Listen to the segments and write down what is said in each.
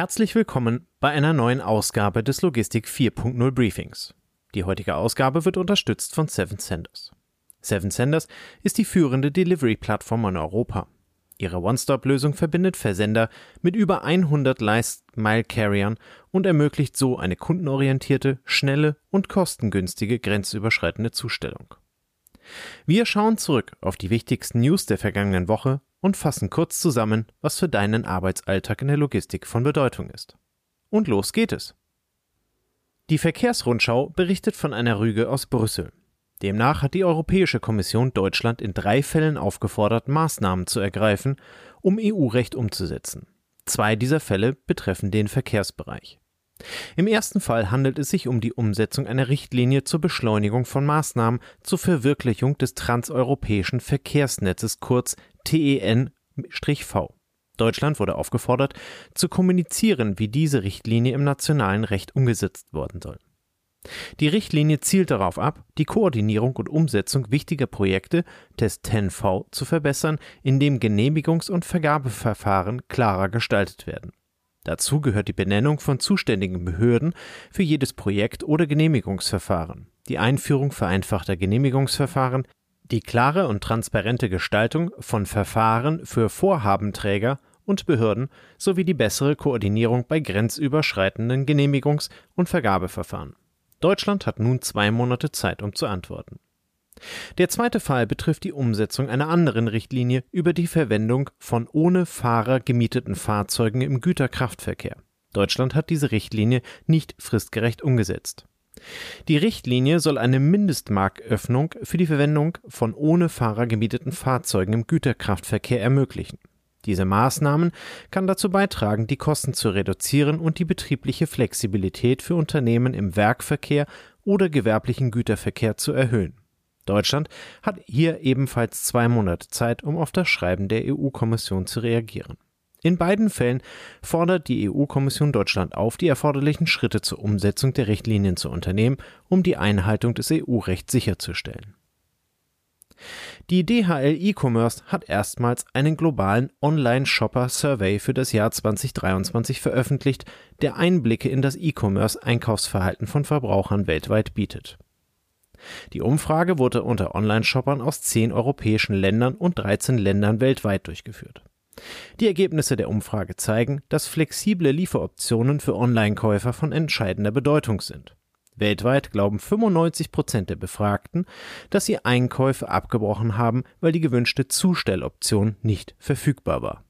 Herzlich willkommen bei einer neuen Ausgabe des Logistik 4.0 Briefings. Die heutige Ausgabe wird unterstützt von Seven Senders. Seven Senders ist die führende Delivery-Plattform in Europa. Ihre One-Stop-Lösung verbindet Versender mit über 100 Last-Mile-Carriern und ermöglicht so eine kundenorientierte, schnelle und kostengünstige grenzüberschreitende Zustellung. Wir schauen zurück auf die wichtigsten News der vergangenen Woche und fassen kurz zusammen, was für deinen Arbeitsalltag in der Logistik von Bedeutung ist. Und los geht es. Die Verkehrsrundschau berichtet von einer Rüge aus Brüssel. Demnach hat die Europäische Kommission Deutschland in drei Fällen aufgefordert, Maßnahmen zu ergreifen, um EU-Recht umzusetzen. Zwei dieser Fälle betreffen den Verkehrsbereich. Im ersten Fall handelt es sich um die Umsetzung einer Richtlinie zur Beschleunigung von Maßnahmen zur Verwirklichung des transeuropäischen Verkehrsnetzes kurz TEN-V. Deutschland wurde aufgefordert, zu kommunizieren, wie diese Richtlinie im nationalen Recht umgesetzt worden soll. Die Richtlinie zielt darauf ab, die Koordinierung und Umsetzung wichtiger Projekte des TEN-V zu verbessern, indem Genehmigungs- und Vergabeverfahren klarer gestaltet werden. Dazu gehört die Benennung von zuständigen Behörden für jedes Projekt oder Genehmigungsverfahren, die Einführung vereinfachter Genehmigungsverfahren, die klare und transparente Gestaltung von Verfahren für Vorhabenträger und Behörden sowie die bessere Koordinierung bei grenzüberschreitenden Genehmigungs- und Vergabeverfahren. Deutschland hat nun zwei Monate Zeit, um zu antworten. Der zweite Fall betrifft die Umsetzung einer anderen Richtlinie über die Verwendung von ohne Fahrer gemieteten Fahrzeugen im Güterkraftverkehr. Deutschland hat diese Richtlinie nicht fristgerecht umgesetzt. Die Richtlinie soll eine Mindestmarktöffnung für die Verwendung von ohne Fahrer gemieteten Fahrzeugen im Güterkraftverkehr ermöglichen. Diese Maßnahmen kann dazu beitragen, die Kosten zu reduzieren und die betriebliche Flexibilität für Unternehmen im Werkverkehr oder gewerblichen Güterverkehr zu erhöhen. Deutschland hat hier ebenfalls zwei Monate Zeit, um auf das Schreiben der EU-Kommission zu reagieren. In beiden Fällen fordert die EU-Kommission Deutschland auf, die erforderlichen Schritte zur Umsetzung der Richtlinien zu unternehmen, um die Einhaltung des EU-Rechts sicherzustellen. Die DHL E-Commerce hat erstmals einen globalen Online-Shopper-Survey für das Jahr 2023 veröffentlicht, der Einblicke in das E-Commerce-Einkaufsverhalten von Verbrauchern weltweit bietet. Die Umfrage wurde unter Online-Shoppern aus zehn europäischen Ländern und 13 Ländern weltweit durchgeführt. Die Ergebnisse der Umfrage zeigen, dass flexible Lieferoptionen für Online-Käufer von entscheidender Bedeutung sind. Weltweit glauben 95 Prozent der Befragten, dass sie Einkäufe abgebrochen haben, weil die gewünschte Zustelloption nicht verfügbar war.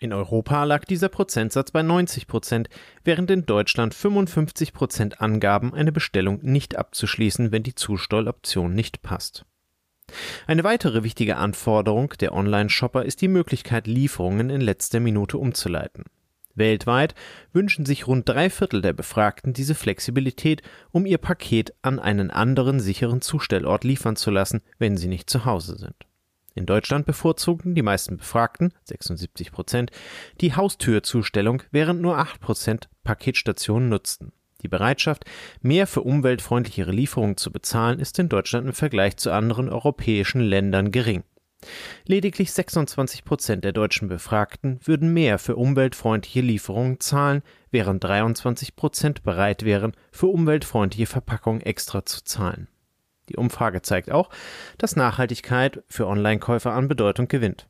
In Europa lag dieser Prozentsatz bei 90 Prozent, während in Deutschland 55 Prozent angaben, eine Bestellung nicht abzuschließen, wenn die Zustelloption nicht passt. Eine weitere wichtige Anforderung der Online-Shopper ist die Möglichkeit, Lieferungen in letzter Minute umzuleiten. Weltweit wünschen sich rund drei Viertel der Befragten diese Flexibilität, um ihr Paket an einen anderen sicheren Zustellort liefern zu lassen, wenn sie nicht zu Hause sind. In Deutschland bevorzugten die meisten Befragten, 76 Prozent, die Haustürzustellung, während nur 8 Prozent Paketstationen nutzten. Die Bereitschaft, mehr für umweltfreundlichere Lieferungen zu bezahlen, ist in Deutschland im Vergleich zu anderen europäischen Ländern gering. Lediglich 26 Prozent der deutschen Befragten würden mehr für umweltfreundliche Lieferungen zahlen, während 23 Prozent bereit wären, für umweltfreundliche Verpackungen extra zu zahlen. Die Umfrage zeigt auch, dass Nachhaltigkeit für Online-Käufer an Bedeutung gewinnt.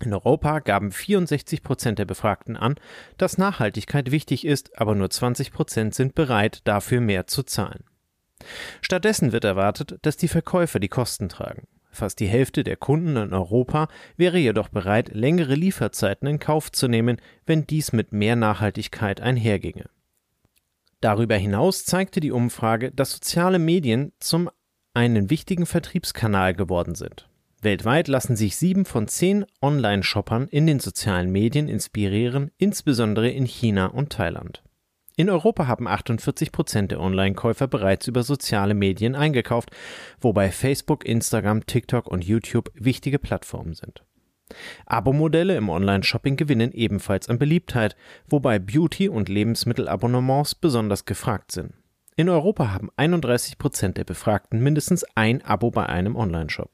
In Europa gaben 64 Prozent der Befragten an, dass Nachhaltigkeit wichtig ist, aber nur 20 Prozent sind bereit, dafür mehr zu zahlen. Stattdessen wird erwartet, dass die Verkäufer die Kosten tragen. Fast die Hälfte der Kunden in Europa wäre jedoch bereit, längere Lieferzeiten in Kauf zu nehmen, wenn dies mit mehr Nachhaltigkeit einherginge. Darüber hinaus zeigte die Umfrage, dass soziale Medien zum einen wichtigen Vertriebskanal geworden sind. Weltweit lassen sich sieben von zehn Online-Shoppern in den sozialen Medien inspirieren, insbesondere in China und Thailand. In Europa haben 48 Prozent der Online-Käufer bereits über soziale Medien eingekauft, wobei Facebook, Instagram, TikTok und YouTube wichtige Plattformen sind. Abo-Modelle im Online-Shopping gewinnen ebenfalls an Beliebtheit, wobei Beauty- und Lebensmittelabonnements besonders gefragt sind. In Europa haben 31 Prozent der Befragten mindestens ein Abo bei einem Online-Shop.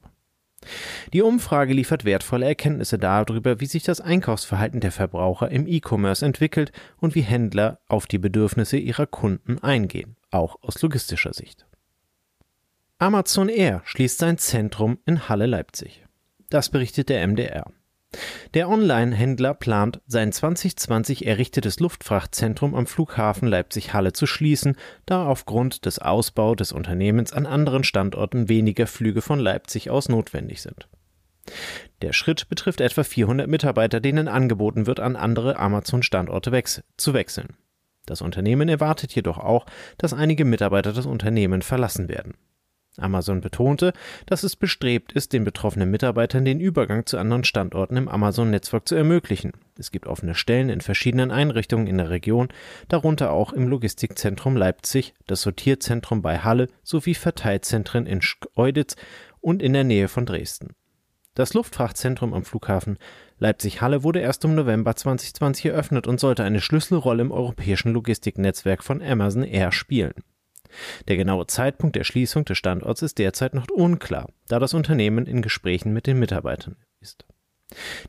Die Umfrage liefert wertvolle Erkenntnisse darüber, wie sich das Einkaufsverhalten der Verbraucher im E-Commerce entwickelt und wie Händler auf die Bedürfnisse ihrer Kunden eingehen, auch aus logistischer Sicht. Amazon Air schließt sein Zentrum in Halle Leipzig. Das berichtet der MDR. Der Online-Händler plant, sein 2020 errichtetes Luftfrachtzentrum am Flughafen Leipzig-Halle zu schließen, da aufgrund des Ausbaus des Unternehmens an anderen Standorten weniger Flüge von Leipzig aus notwendig sind. Der Schritt betrifft etwa 400 Mitarbeiter, denen angeboten wird, an andere Amazon-Standorte wechs zu wechseln. Das Unternehmen erwartet jedoch auch, dass einige Mitarbeiter das Unternehmen verlassen werden. Amazon betonte, dass es bestrebt ist, den betroffenen Mitarbeitern den Übergang zu anderen Standorten im Amazon-Netzwerk zu ermöglichen. Es gibt offene Stellen in verschiedenen Einrichtungen in der Region, darunter auch im Logistikzentrum Leipzig, das Sortierzentrum bei Halle sowie Verteilzentren in Schkeuditz und in der Nähe von Dresden. Das Luftfrachtzentrum am Flughafen Leipzig-Halle wurde erst im November 2020 eröffnet und sollte eine Schlüsselrolle im europäischen Logistiknetzwerk von Amazon Air spielen. Der genaue Zeitpunkt der Schließung des Standorts ist derzeit noch unklar, da das Unternehmen in Gesprächen mit den Mitarbeitern ist.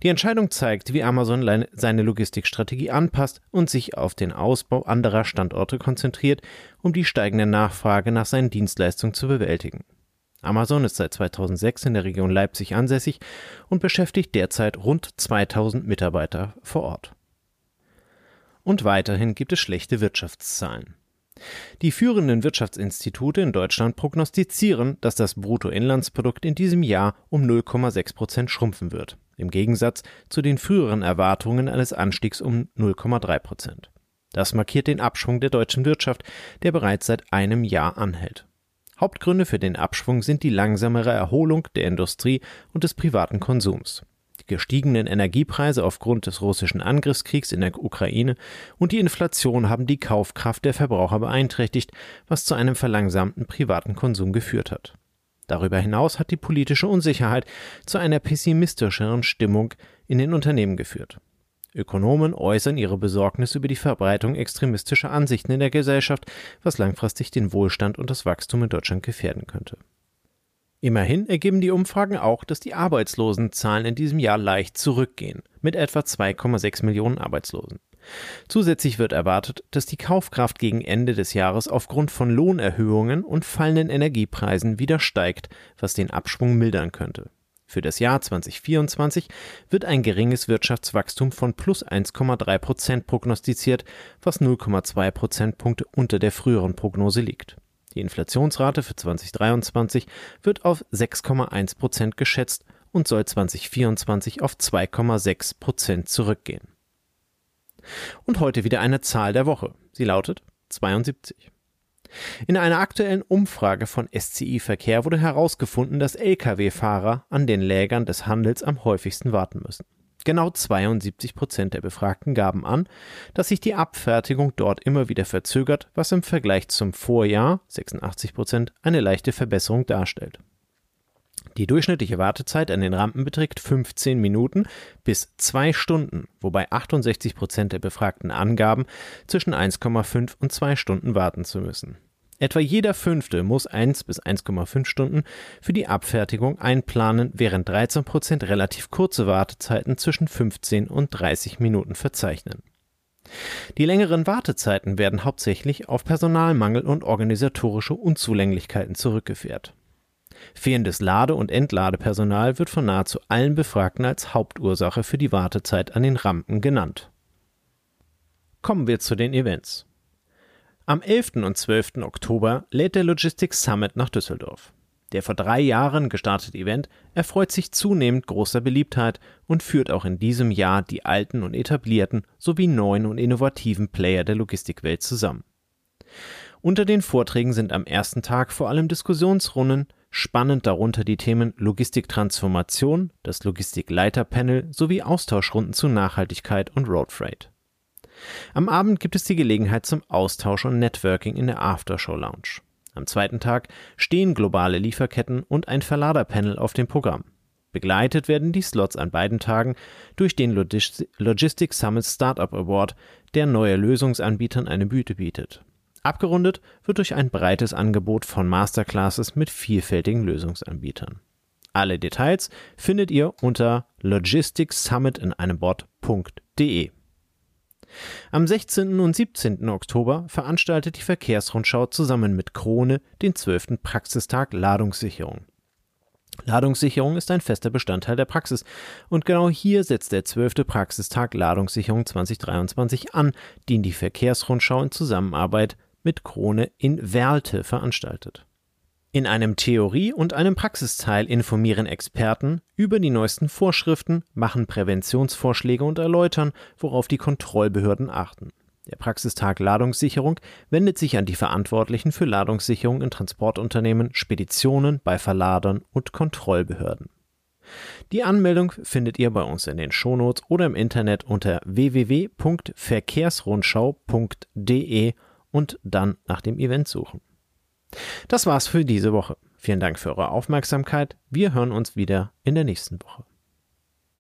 Die Entscheidung zeigt, wie Amazon seine Logistikstrategie anpasst und sich auf den Ausbau anderer Standorte konzentriert, um die steigende Nachfrage nach seinen Dienstleistungen zu bewältigen. Amazon ist seit 2006 in der Region Leipzig ansässig und beschäftigt derzeit rund 2000 Mitarbeiter vor Ort. Und weiterhin gibt es schlechte Wirtschaftszahlen. Die führenden Wirtschaftsinstitute in Deutschland prognostizieren, dass das Bruttoinlandsprodukt in diesem Jahr um 0,6 Prozent schrumpfen wird, im Gegensatz zu den früheren Erwartungen eines Anstiegs um 0,3 Prozent. Das markiert den Abschwung der deutschen Wirtschaft, der bereits seit einem Jahr anhält. Hauptgründe für den Abschwung sind die langsamere Erholung der Industrie und des privaten Konsums gestiegenen Energiepreise aufgrund des russischen Angriffskriegs in der Ukraine und die Inflation haben die Kaufkraft der Verbraucher beeinträchtigt, was zu einem verlangsamten privaten Konsum geführt hat. Darüber hinaus hat die politische Unsicherheit zu einer pessimistischeren Stimmung in den Unternehmen geführt. Ökonomen äußern ihre Besorgnis über die Verbreitung extremistischer Ansichten in der Gesellschaft, was langfristig den Wohlstand und das Wachstum in Deutschland gefährden könnte. Immerhin ergeben die Umfragen auch, dass die Arbeitslosenzahlen in diesem Jahr leicht zurückgehen, mit etwa 2,6 Millionen Arbeitslosen. Zusätzlich wird erwartet, dass die Kaufkraft gegen Ende des Jahres aufgrund von Lohnerhöhungen und fallenden Energiepreisen wieder steigt, was den Abschwung mildern könnte. Für das Jahr 2024 wird ein geringes Wirtschaftswachstum von plus 1,3 Prozent prognostiziert, was 0,2 Prozentpunkte unter der früheren Prognose liegt. Die Inflationsrate für 2023 wird auf 6,1 Prozent geschätzt und soll 2024 auf 2,6 Prozent zurückgehen. Und heute wieder eine Zahl der Woche. Sie lautet 72. In einer aktuellen Umfrage von SCI Verkehr wurde herausgefunden, dass Lkw-Fahrer an den Lägern des Handels am häufigsten warten müssen. Genau 72 Prozent der Befragten gaben an, dass sich die Abfertigung dort immer wieder verzögert, was im Vergleich zum Vorjahr 86 Prozent eine leichte Verbesserung darstellt. Die durchschnittliche Wartezeit an den Rampen beträgt 15 Minuten bis 2 Stunden, wobei 68 Prozent der Befragten angaben, zwischen 1,5 und 2 Stunden warten zu müssen. Etwa jeder Fünfte muss 1 bis 1,5 Stunden für die Abfertigung einplanen, während 13 Prozent relativ kurze Wartezeiten zwischen 15 und 30 Minuten verzeichnen. Die längeren Wartezeiten werden hauptsächlich auf Personalmangel und organisatorische Unzulänglichkeiten zurückgeführt. Fehlendes Lade- und Entladepersonal wird von nahezu allen Befragten als Hauptursache für die Wartezeit an den Rampen genannt. Kommen wir zu den Events. Am 11. und 12. Oktober lädt der Logistics Summit nach Düsseldorf. Der vor drei Jahren gestartete Event erfreut sich zunehmend großer Beliebtheit und führt auch in diesem Jahr die alten und etablierten sowie neuen und innovativen Player der Logistikwelt zusammen. Unter den Vorträgen sind am ersten Tag vor allem Diskussionsrunden, spannend darunter die Themen Logistiktransformation, das Logistikleiterpanel sowie Austauschrunden zu Nachhaltigkeit und Roadfreight. Am Abend gibt es die Gelegenheit zum Austausch und Networking in der Aftershow Lounge. Am zweiten Tag stehen globale Lieferketten und ein Verladerpanel auf dem Programm. Begleitet werden die Slots an beiden Tagen durch den Logistics Summit Startup Award, der neue Lösungsanbietern eine Bühne bietet. Abgerundet wird durch ein breites Angebot von Masterclasses mit vielfältigen Lösungsanbietern. Alle Details findet ihr unter logisticsummit in einem Wort.de. Am 16. und 17. Oktober veranstaltet die Verkehrsrundschau zusammen mit Krone den 12. Praxistag Ladungssicherung. Ladungssicherung ist ein fester Bestandteil der Praxis und genau hier setzt der 12. Praxistag Ladungssicherung 2023 an, den die Verkehrsrundschau in Zusammenarbeit mit Krone in Werlte veranstaltet. In einem Theorie- und einem Praxisteil informieren Experten über die neuesten Vorschriften, machen Präventionsvorschläge und erläutern, worauf die Kontrollbehörden achten. Der Praxistag Ladungssicherung wendet sich an die Verantwortlichen für Ladungssicherung in Transportunternehmen, Speditionen, bei Verladern und Kontrollbehörden. Die Anmeldung findet ihr bei uns in den Shownotes oder im Internet unter www.verkehrsrundschau.de und dann nach dem Event suchen. Das war's für diese Woche. Vielen Dank für eure Aufmerksamkeit. Wir hören uns wieder in der nächsten Woche.